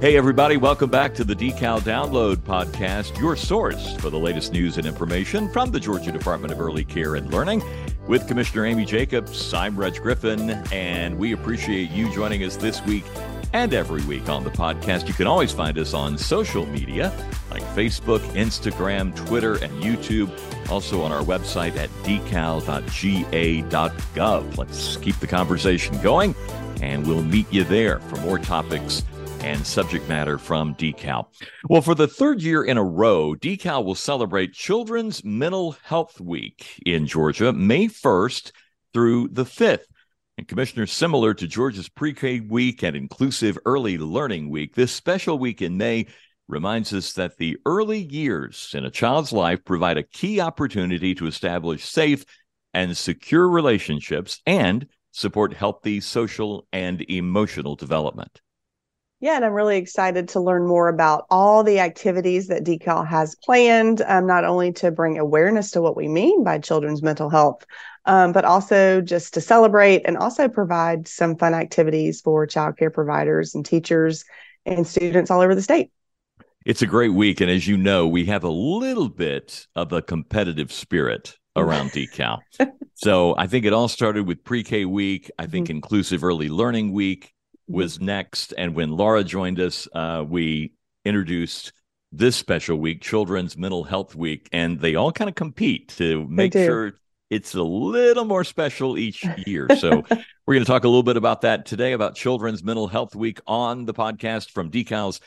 Hey, everybody, welcome back to the Decal Download Podcast, your source for the latest news and information from the Georgia Department of Early Care and Learning. With Commissioner Amy Jacobs, I'm Reg Griffin, and we appreciate you joining us this week and every week on the podcast. You can always find us on social media like Facebook, Instagram, Twitter, and YouTube. Also on our website at decal.ga.gov. Let's keep the conversation going, and we'll meet you there for more topics and subject matter from Decal. Well, for the third year in a row, Decal will celebrate Children's Mental Health Week in Georgia, May 1st through the 5th. And Commissioner, similar to Georgia's Pre K Week and Inclusive Early Learning Week, this special week in May reminds us that the early years in a child's life provide a key opportunity to establish safe and secure relationships and support healthy social and emotional development. Yeah, and I'm really excited to learn more about all the activities that Decal has planned, um, not only to bring awareness to what we mean by children's mental health, um, but also just to celebrate and also provide some fun activities for childcare providers and teachers and students all over the state. It's a great week. And as you know, we have a little bit of a competitive spirit around decal. so I think it all started with pre K week. I think mm-hmm. inclusive early learning week was next. And when Laura joined us, uh, we introduced this special week, Children's Mental Health Week, and they all kind of compete to make sure it's a little more special each year. So we're going to talk a little bit about that today about Children's Mental Health Week on the podcast from Decal's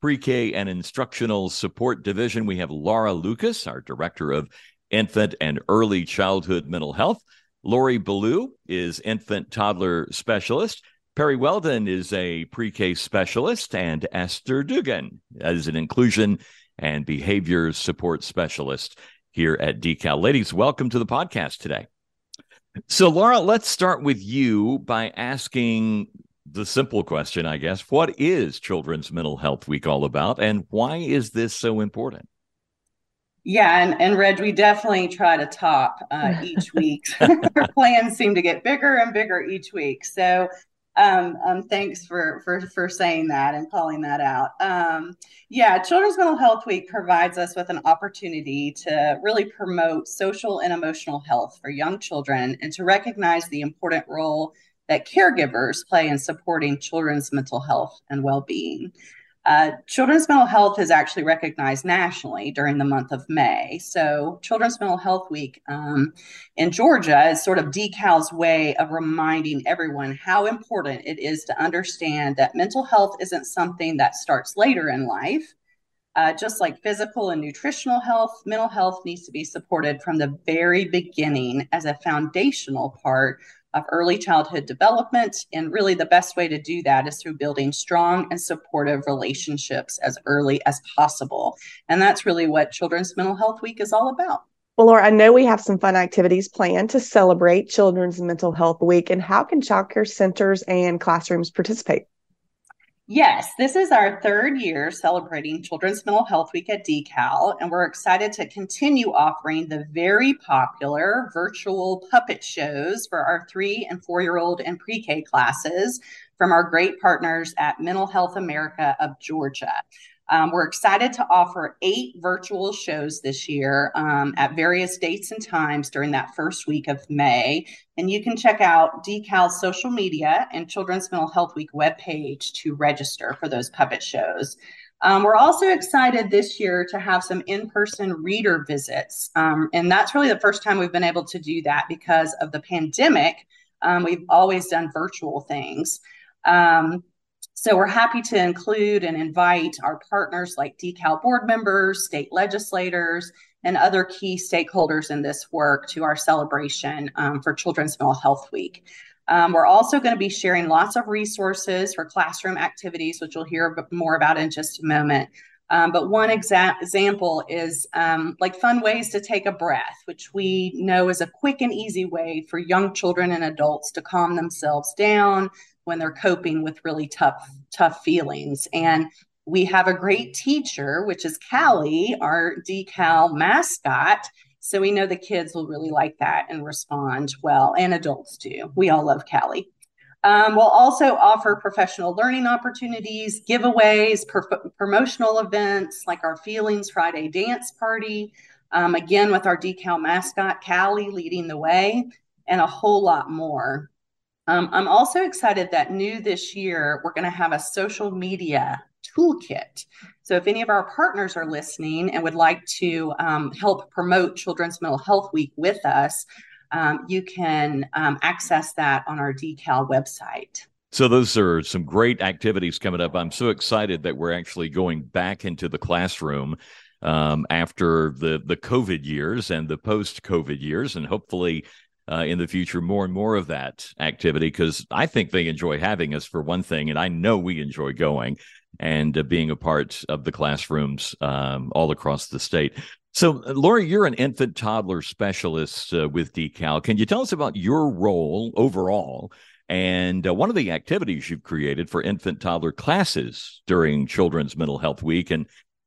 Pre-K and Instructional Support Division. We have Laura Lucas, our Director of Infant and Early Childhood Mental Health. Lori Ballew is Infant Toddler Specialist. Perri Walden is a pre K specialist, and Esther Duggan is an inclusion and behavior support specialist here at Decal. Ladies, welcome to the podcast today. So, Laura, let's start with you by asking the simple question, I guess. What is Children's Mental Health Week all about, and why is this so important? Yeah, and, and Reg, we definitely try to top uh, each week. Our plans seem to get bigger and bigger each week. So, um, um, thanks for, for for saying that and calling that out. Um, yeah, Children's Mental Health Week provides us with an opportunity to really promote social and emotional health for young children and to recognize the important role that caregivers play in supporting children's mental health and well-being. Uh, children's mental health is actually recognized nationally during the month of May. So, Children's Mental Health Week um, in Georgia is sort of Decal's way of reminding everyone how important it is to understand that mental health isn't something that starts later in life. Uh, just like physical and nutritional health, mental health needs to be supported from the very beginning as a foundational part of early childhood development. And really, the best way to do that is through building strong and supportive relationships as early as possible. And that's really what Children's Mental Health Week is all about. Well, Laura, I know we have some fun activities planned to celebrate Children's Mental Health Week. And how can childcare centers and classrooms participate? Yes, this is our third year celebrating Children's Mental Health Week at Decal, and we're excited to continue offering the very popular virtual puppet shows for our three and four year old and pre K classes from our great partners at Mental Health America of Georgia. Um, we're excited to offer eight virtual shows this year um, at various dates and times during that first week of May. And you can check out Decal's social media and Children's Mental Health Week webpage to register for those puppet shows. Um, we're also excited this year to have some in person reader visits. Um, and that's really the first time we've been able to do that because of the pandemic. Um, we've always done virtual things. Um, so we're happy to include and invite our partners like Decal board members, state legislators, and other key stakeholders in this work to our celebration um, for Children's Mental Health Week. Um, we're also going to be sharing lots of resources for classroom activities, which you'll hear more about in just a moment. Um, but one exa- example is um, like fun ways to take a breath, which we know is a quick and easy way for young children and adults to calm themselves down, when they're coping with really tough tough feelings and we have a great teacher which is callie our decal mascot so we know the kids will really like that and respond well and adults too we all love callie Um, we'll also offer professional learning opportunities, giveaways, promotional events like our Feelings Friday dance party. Um, again, with our decal mascot, Callie, leading the way, and a whole lot more. Um, I'm also excited that new this year, we're going to have a social media toolkit. So, if any of our partners are listening and would like to um, help promote Children's Mental Health Week with us, um, you can um, access that on our decal website. So those are some great activities coming up. I'm so excited that we're actually going back into the classroom um, after the the COVID years and the post COVID years, and hopefully. Uh, in the future, more and more of that activity because I think they enjoy having us for one thing, and I know we enjoy going and uh, being a part of the classrooms um, all across the state. So, Lori, you're an infant toddler specialist uh, with Decal. Can you tell us about your role overall and uh, one of the activities you've created for infant toddler classes during Children's Mental Health Week and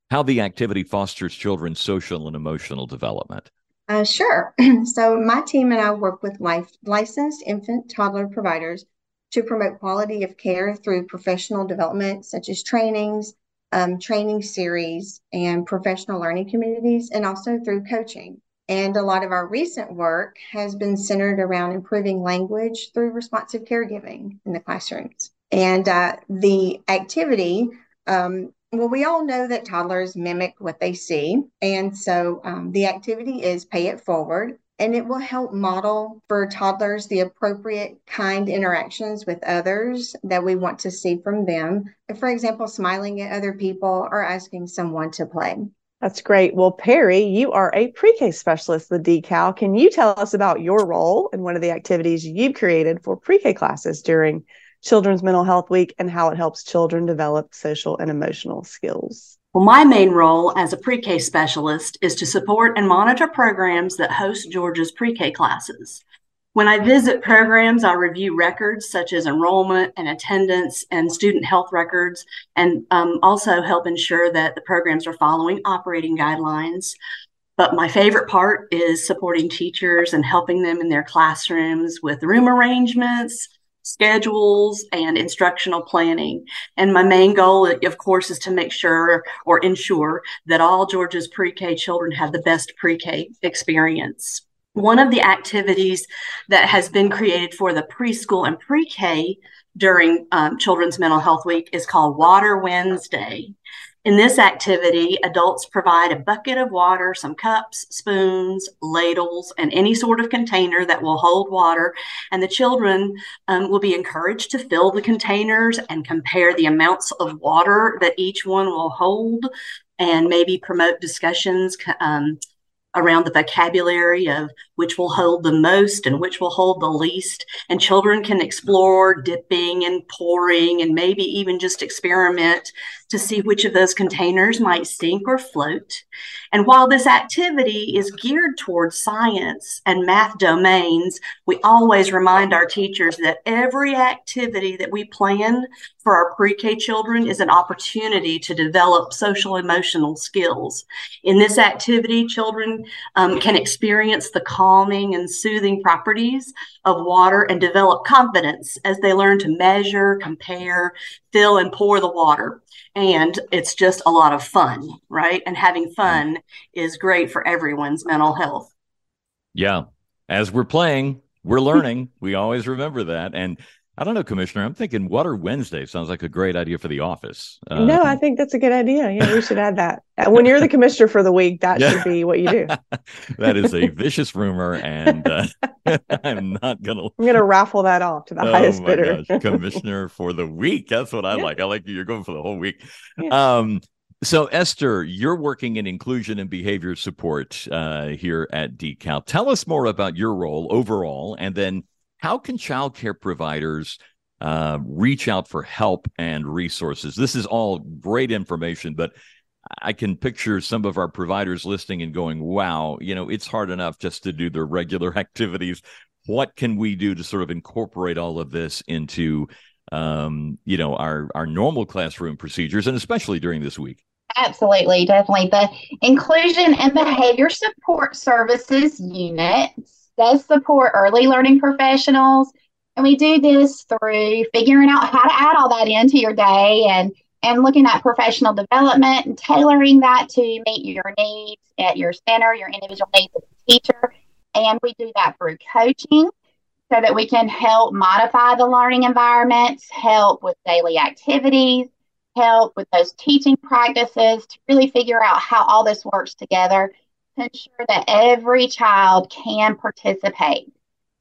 how the activity fosters children's social and emotional development? Uh, sure. so, my team and I work with life, licensed infant toddler providers to promote quality of care through professional development, such as trainings, um, training series and professional learning communities, and also through coaching. And a lot of our recent work has been centered around improving language through responsive caregiving in the classrooms. And uh, the activity, um, well, we all know that toddlers mimic what they see. And so um, the activity is Pay It Forward and it will help model for toddlers the appropriate kind interactions with others that we want to see from them. For example, smiling at other people or asking someone to play. That's great. Well, Perri, you are a pre K specialist with Decal. Can you tell us about your role in one of the activities you've created for pre K classes during Children's Mental Health Week and how it helps children develop social and emotional skills? Well, my main role as a pre K specialist is to support and monitor programs that host Georgia's pre K classes. When I visit programs, I review records such as enrollment and attendance and student health records, and um, also help ensure that the programs are following operating guidelines. But my favorite part is supporting teachers and helping them in their classrooms with room arrangements, schedules and instructional planning. And my main goal, of course, is to make sure or ensure that all Georgia's pre K children have the best pre K experience. One of the activities that has been created for the preschool and pre K during um, Children's Mental Health Week is called Water Wednesday. In this activity, adults provide a bucket of water, some cups, spoons, ladles, and any sort of container that will hold water. And the children um, will be encouraged to fill the containers and compare the amounts of water that each one will hold and maybe promote discussions um, around the vocabulary of which will hold the most and which will hold the least. And children can explore dipping and pouring and maybe even just experiment to see which of those containers might sink or float. And while this activity is geared towards science and math domains, we always remind our teachers that every activity that we plan for our pre K children is an opportunity to develop social emotional skills. In this activity, children um, can experience the calming and soothing properties of water and develop confidence as they learn to measure, compare, fill, and pour the water. And it's just a lot of fun, right? And having fun is great for everyone's mental health. Yeah. As we're playing, we're learning. we always remember that. And I don't know, Commissioner. I'm thinking Water Wednesday sounds like a great idea for the office. Uh, no, I think that's a good idea. Yeah, we should add that. Uh, when you're the commissioner for the week, that yeah. should be what you do. that is a vicious rumor, and uh, I'm not gonna. I'm gonna raffle that off to the oh highest bidder. Gosh, commissioner for the week. That's what I yeah. like. I like you. you're going for the whole week. Yeah. Um, so, Esther, you're working in inclusion and behavior support uh, here at Decal. Tell us more about your role overall, and then how can childcare providers uh, reach out for help and resources? This is all great information, but I can picture some of our providers listening and going, wow, you know, it's hard enough just to do their regular activities. What can we do to sort of incorporate all of this into, um, you know, our, our normal classroom procedures and especially during this week? Absolutely, definitely. The Inclusion and Behavior Support Services Unit does support early learning professionals And we do this through figuring out how to add all that into your day and and looking at professional development and tailoring that to meet your needs at your center, your individual needs as a teacher. And we do that through coaching so that we can help modify the learning environments, help with daily activities, help with those teaching practices to really figure out how all this works together ensure that every child can participate.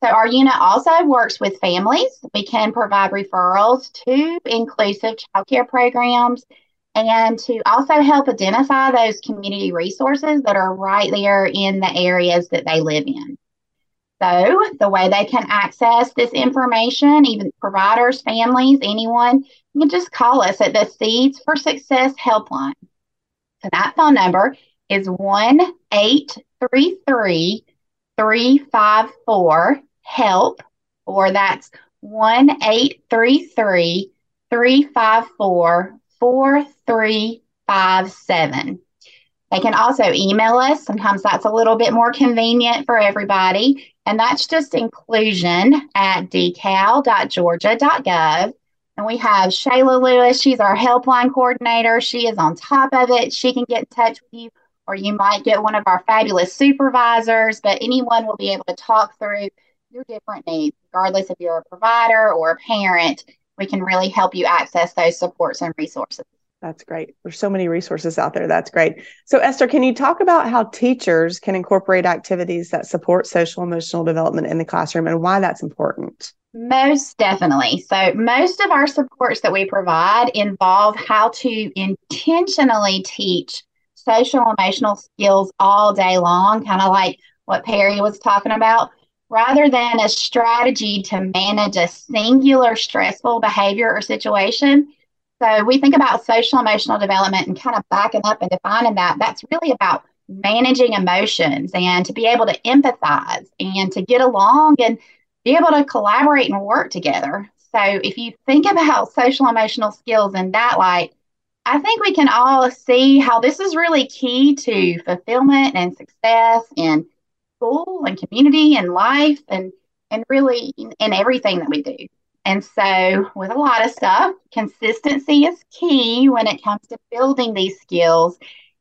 So, our unit also works with families. We can provide referrals to inclusive childcare programs and to also help identify those community resources that are right there in the areas that they live in. So, the way they can access this information, even providers, families, anyone, you can just call us at the Seeds for Success helpline. So, that phone number is 1 833 354 HELP, or that's 1 833 354 4357. They can also email us. Sometimes that's a little bit more convenient for everybody. And that's just inclusion at decal.georgia.gov. And we have Shayla Lewis. She's our helpline coordinator. She is on top of it. She can get in touch with you, or you might get one of our fabulous supervisors, but anyone will be able to talk through your different needs, regardless if you're a provider or a parent. We can really help you access those supports and resources. That's great. There's so many resources out there. That's great. So, Esther, can you talk about how teachers can incorporate activities that support social emotional development in the classroom and why that's important? Most definitely. So, most of our supports that we provide involve how to intentionally teach social emotional skills all day long, kind of like what Perri was talking about, rather than a strategy to manage a singular stressful behavior or situation so we think about social emotional development and kind of backing up and defining that. That's really about managing emotions and to be able to empathize and to get along and be able to collaborate and work together. So if you think about social emotional skills in that light, I think we can all see how this is really key to fulfillment and success in school and community and life and and really in everything that we do. And so, with a lot of stuff, consistency is key when it comes to building these skills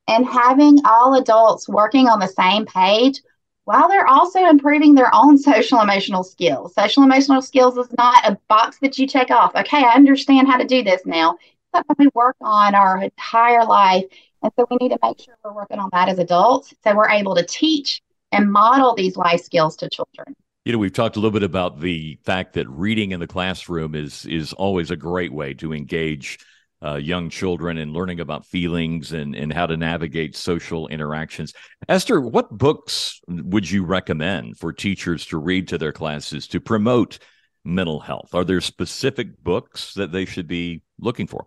and having all adults working on the same page while they're also improving their own social emotional skills. Social emotional skills is not a box that you check off. Okay, I understand how to do this now. Something we work on our entire life. And so we need to make sure we're working on that as adults so we're able to teach and model these life skills to children. You know, we've talked a little bit about the fact that reading in the classroom is is always a great way to engage uh, young children and learning about feelings and, and how to navigate social interactions. Esther, what books would you recommend for teachers to read to their classes to promote mental health? Are there specific books that they should be looking for?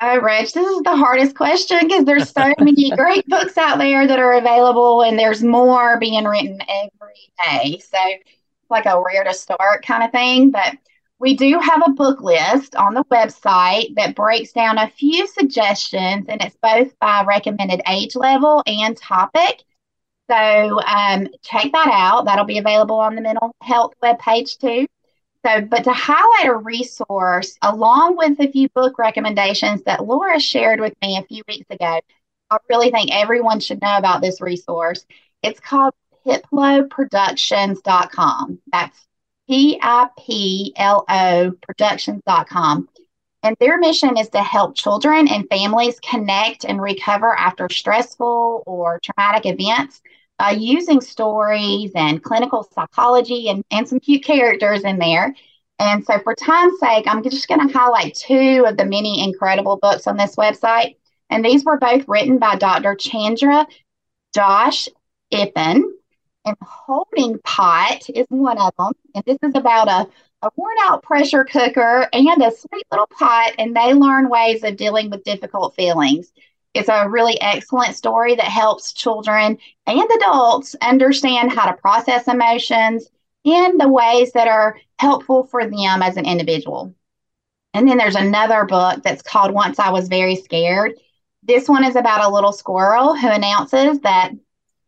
Oh, Rich, this is the hardest question because there's so many great books out there that are available, and there's more being written every day. So like a where to start kind of thing. But we do have a book list on the website that breaks down a few suggestions, and it's both by recommended age level and topic. So um, check that out. That'll be available on the mental health webpage too. So, but to highlight a resource along with a few book recommendations that Laura shared with me a few weeks ago, I really think everyone should know about this resource. It's called piploproductions.com. That's P I P L O productions.com. And their mission is to help children and families connect and recover after stressful or traumatic events by using stories and clinical psychology and, and some cute characters in there. And so, for time's sake, I'm just going to highlight two of the many incredible books on this website. And these were both written by Dr. Chandra Ghosh Ippen and holding pot is one of them. And this is about a, a worn out pressure cooker and a sweet little pot, and they learn ways of dealing with difficult feelings. It's a really excellent story that helps children and adults understand how to process emotions in the ways that are helpful for them as an individual. And then there's another book that's called Once I Was Very Scared. This one is about a little squirrel who announces that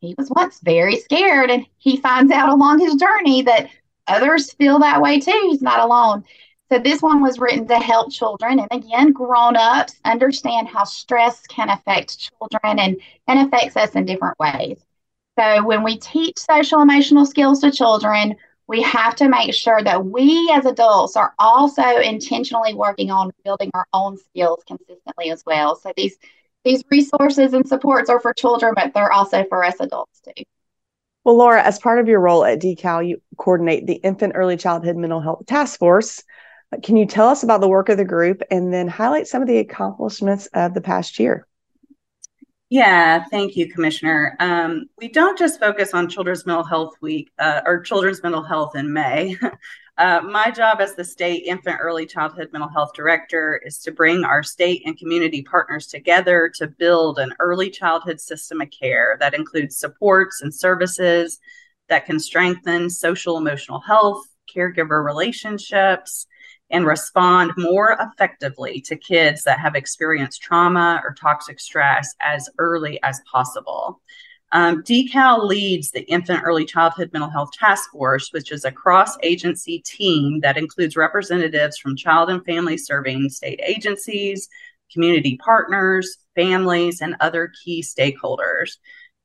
he was once very scared and he finds out along his journey that others feel that way too. He's not alone. So this one was written to help children and again grown-ups understand how stress can affect children and, and affects us in different ways. So when we teach social emotional skills to children, we have to make sure that we as adults are also intentionally working on building our own skills consistently as well. So these these resources and supports are for children, but they're also for us adults too. Well, Laura, as part of your role at DECAL, you coordinate the Infant Early Childhood Mental Health Task Force. Can you tell us about the work of the group and then highlight some of the accomplishments of the past year? Yeah, thank you, Commissioner. Um, we don't just focus on Children's Mental Health Week uh, or Children's Mental Health in May. uh, my job as the state infant early childhood mental health director is to bring our state and community partners together to build an early childhood system of care that includes supports and services that can strengthen social emotional health, caregiver relationships, and respond more effectively to kids that have experienced trauma or toxic stress as early as possible. Um, DECAL leads the Infant Early Childhood Mental Health Task Force, which is a cross agency team that includes representatives from child and family serving state agencies, community partners, families, and other key stakeholders.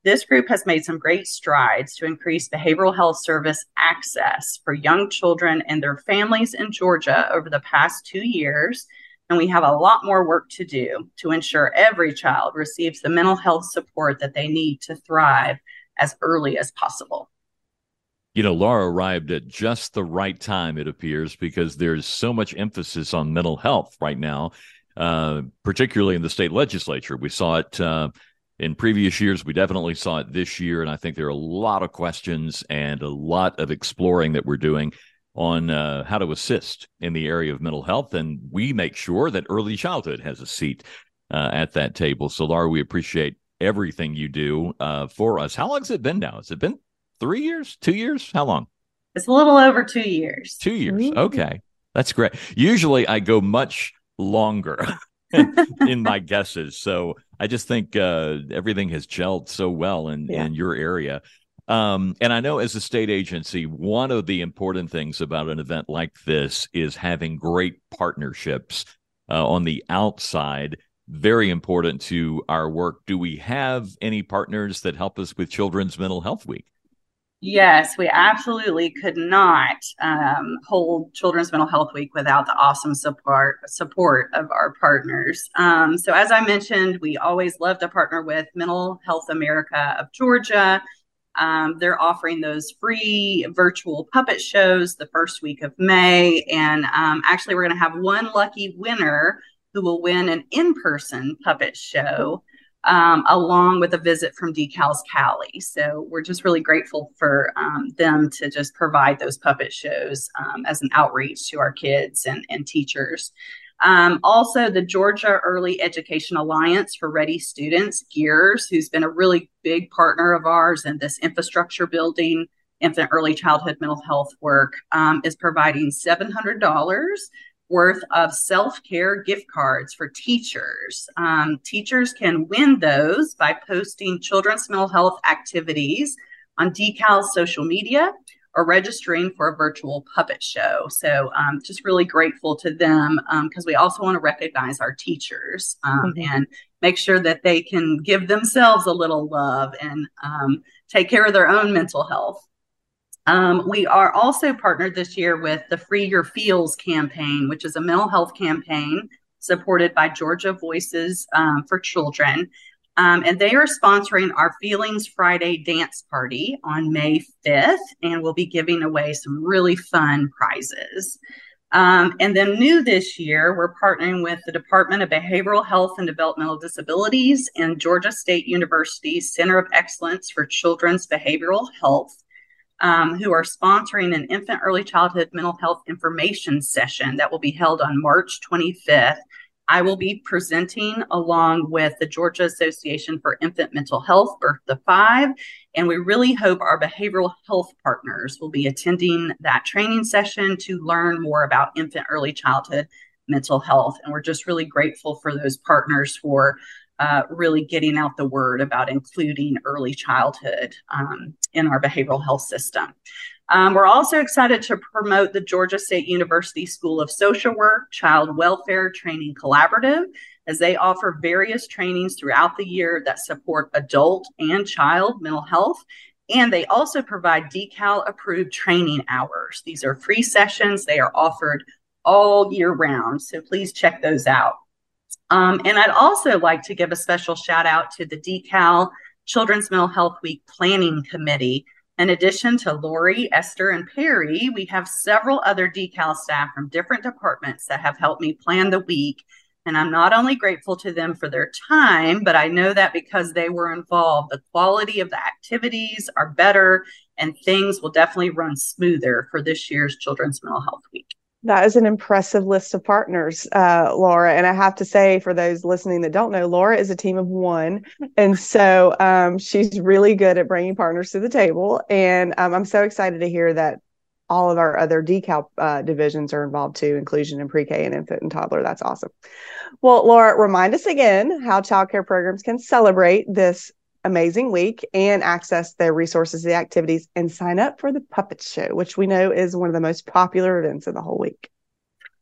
This group has made some great strides to increase behavioral health service access for young children and their families in Georgia over the past two years. And we have a lot more work to do to ensure every child receives the mental health support that they need to thrive as early as possible. You know, Laura arrived at just the right time, it appears, because there's so much emphasis on mental health right now, uh, particularly in the state legislature. We saw it. Uh, in previous years. We definitely saw it this year. And I think there are a lot of questions and a lot of exploring that we're doing on uh, how to assist in the area of mental health. And we make sure that early childhood has a seat uh, at that table. So, Laura, we appreciate everything you do uh, for us. How long has it been now? Has it been three years, two years? How long? It's a little over two years. Two years. Okay. That's great. Usually I go much longer. in my guesses. So I just think uh, everything has gelled so well in, yeah. in your area. Um, and I know as a state agency, one of the important things about an event like this is having great partnerships uh, on the outside. Very important to our work. Do we have any partners that help us with Children's Mental Health Week? Yes, we absolutely could not um, hold Children's Mental Health Week without the awesome support support of our partners. Um, so, as I mentioned, we always love to partner with Mental Health America of Georgia. Um, they're offering those free virtual puppet shows the first week of May, and um, actually, we're going to have one lucky winner who will win an in-person puppet show um, along with a visit from DECAL's Cali. So we're just really grateful for um, them to just provide those puppet shows um, as an outreach to our kids and, and teachers. Um, also, the Georgia Early Education Alliance for Ready Students, GEARS, who's been a really big partner of ours in this infrastructure building, infant early childhood mental health work, um, is providing $700 worth of self care gift cards for teachers. Um, teachers can win those by posting children's mental health activities on DECAL's social media or registering for a virtual puppet show. So, um, just really grateful to them because um, we also want to recognize our teachers um, mm-hmm. and make sure that they can give themselves a little love and um, take care of their own mental health. Um, we are also partnered this year with the Free Your Feels campaign, which is a mental health campaign supported by Georgia Voices um, for Children. Um, and they are sponsoring our Feelings Friday dance party on May 5th, and we'll be giving away some really fun prizes. Um, and then, new this year, we're partnering with the Department of Behavioral Health and Developmental Disabilities and Georgia State University's Center of Excellence for Children's Behavioral Health um, who are sponsoring an infant early childhood mental health information session that will be held on March 25th. I will be presenting along with the Georgia Association for Infant Mental Health, Birth to Five, and we really hope our behavioral health partners will be attending that training session to learn more about infant early childhood mental health. And we're just really grateful for those partners for uh, really getting out the word about including early childhood um, in our behavioral health system. Um, we're also excited to promote the Georgia State University School of Social Work Child Welfare Training Collaborative, as they offer various trainings throughout the year that support adult and child mental health. And they also provide decal approved training hours. These are free sessions, they are offered all year round. So please check those out. Um, and I'd also like to give a special shout out to the Decal Children's Mental Health Week Planning Committee. In addition to Lori, Esther, and Perri, we have several other decal staff from different departments that have helped me plan the week. And I'm not only grateful to them for their time, but I know that because they were involved, the quality of the activities are better and things will definitely run smoother for this year's Children's Mental Health Week. That is an impressive list of partners, uh, Laura. And I have to say, for those listening that don't know, Laura is a team of one. And so um, she's really good at bringing partners to the table. And um, I'm so excited to hear that all of our other decal uh, divisions are involved too, inclusion in pre-K and infant and toddler. That's awesome. Well, Laura, remind us again how childcare programs can celebrate this amazing week and access the resources, the activities, and sign up for the puppet show, which we know is one of the most popular events of the whole week.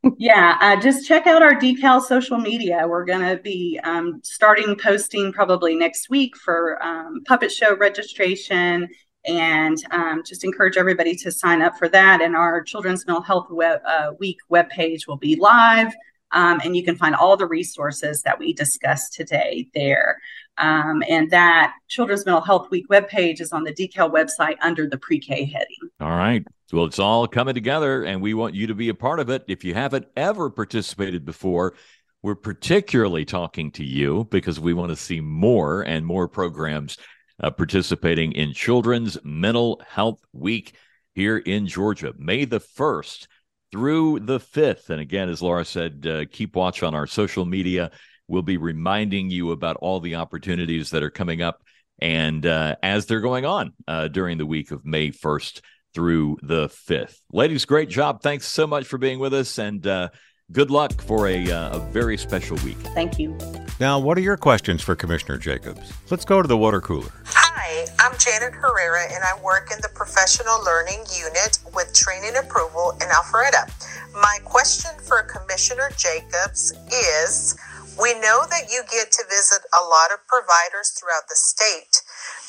yeah, uh, just check out our decal social media. We're going to be um, starting posting probably next week for um, puppet show registration and um, just encourage everybody to sign up for that. And our Children's Mental Health web, uh, Week webpage will be live. Um, and you can find all the resources that we discussed today there. Um, and that Children's Mental Health Week webpage is on the Decal website under the pre K heading. All right. Well, it's all coming together, and we want you to be a part of it. If you haven't ever participated before, we're particularly talking to you because we want to see more and more programs uh, participating in Children's Mental Health Week here in Georgia, May the 1st through the 5th. And again, as Laura said, uh, keep watch on our social media. We'll be reminding you about all the opportunities that are coming up and uh, as they're going on uh, during the week of May 1st through the 5th. Ladies, great job. Thanks so much for being with us and uh, good luck for a, uh, a very special week. Thank you. Now, what are your questions for Commissioner Jacobs? Let's go to the water cooler. Hi, I'm Janet Herrera, and I work in the Professional Learning Unit with Training Approval in Alpharetta. My question for Commissioner Jacobs is We know that you get to visit a lot of providers throughout the state.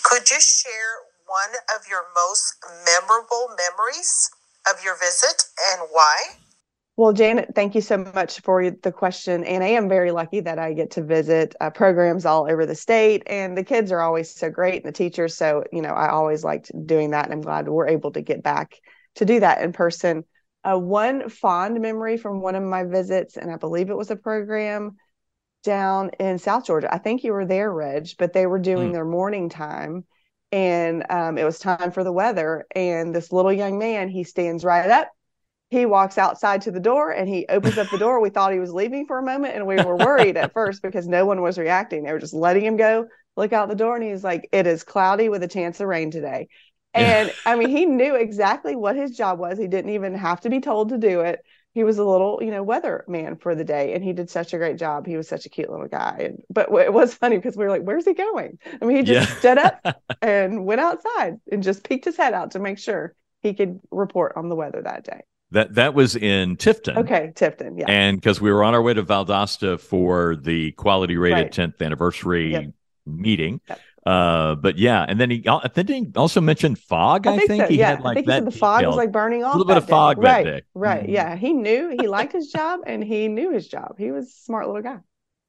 Could you share one of your most memorable memories of your visit and why? Well, Janet, thank you so much for the question. And I am very lucky that I get to visit uh, programs all over the state, and the kids are always so great, and the teachers. So, you know, I always liked doing that, and I'm glad we're able to get back to do that in person. Uh, one fond memory from one of my visits, and I believe it was a program down in South Georgia. I think you were there, Reg, but they were doing mm. their morning time and um, it was time for the weather. And this little young man, he stands right up he walks outside to the door and he opens up the door. We thought he was leaving for a moment and we were worried at first because no one was reacting. They were just letting him go, look out the door, and he's like, It is cloudy with a chance of rain today. And I mean, he knew exactly what his job was. He didn't even have to be told to do it. He was a little, you know, weather man for the day, and he did such a great job. He was such a cute little guy. And, but it was funny because we were like, "Where's he going?" I mean, he just yeah. stood up and went outside and just peeked his head out to make sure he could report on the weather that day. That that was in Tifton. Okay, Tifton, yeah. And because we were on our way to Valdosta for the quality rated right. 10th anniversary yep. meeting. Yep. Uh, but yeah, and then he, I think he also mentioned fog. I, I think, think so, he yeah. had like I think that. the fog was like burning off. A little bit of day. fog right, that day. Right. Mm-hmm. Yeah. He knew he liked his job and he knew his job. He was a smart little guy.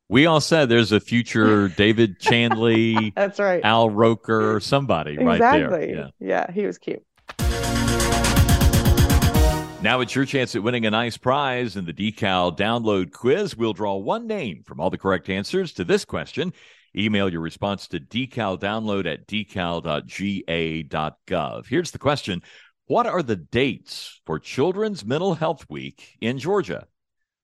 We all said there's a future David Chandley. That's right. Al Roker, somebody exactly. right there. Yeah. yeah, he was cute. Now it's your chance at winning a nice prize in the Decal download quiz. We'll draw one name from all the correct answers to this question. Email your response to decaldownload at decal.ga.gov. Here's the question What are the dates for Children's Mental Health Week in Georgia?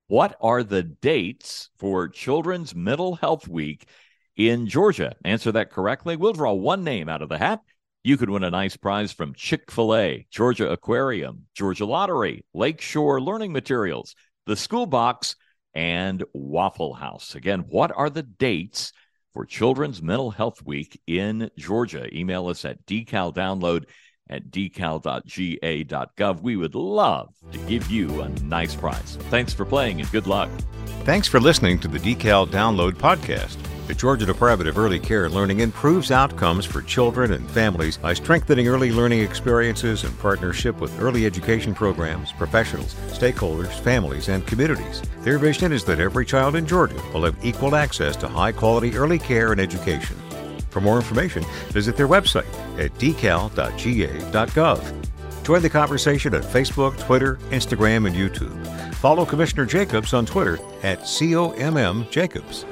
What are the dates for Children's Mental Health Week in Georgia? Answer that correctly. We'll draw one name out of the hat. You could win a nice prize from Chick fil A, Georgia Aquarium, Georgia Lottery, Lakeshore Learning Materials, the School Box, and Waffle House. Again, what are the dates for Children's Mental Health Week in Georgia? Email us at decaldownload at decal.ga.gov. We would love to give you a nice prize. Thanks for playing and good luck. Thanks for listening to the Decal Download Podcast. The Georgia Department of Early Care and Learning improves outcomes for children and families by strengthening early learning experiences in partnership with early education programs, professionals, stakeholders, families, and communities. Their vision is that every child in Georgia will have equal access to high quality early care and education. For more information, visit their website at decal.ga.gov. Join the conversation on Facebook, Twitter, Instagram, and YouTube. Follow Commissioner Jacobs on Twitter at COMM Jacobs.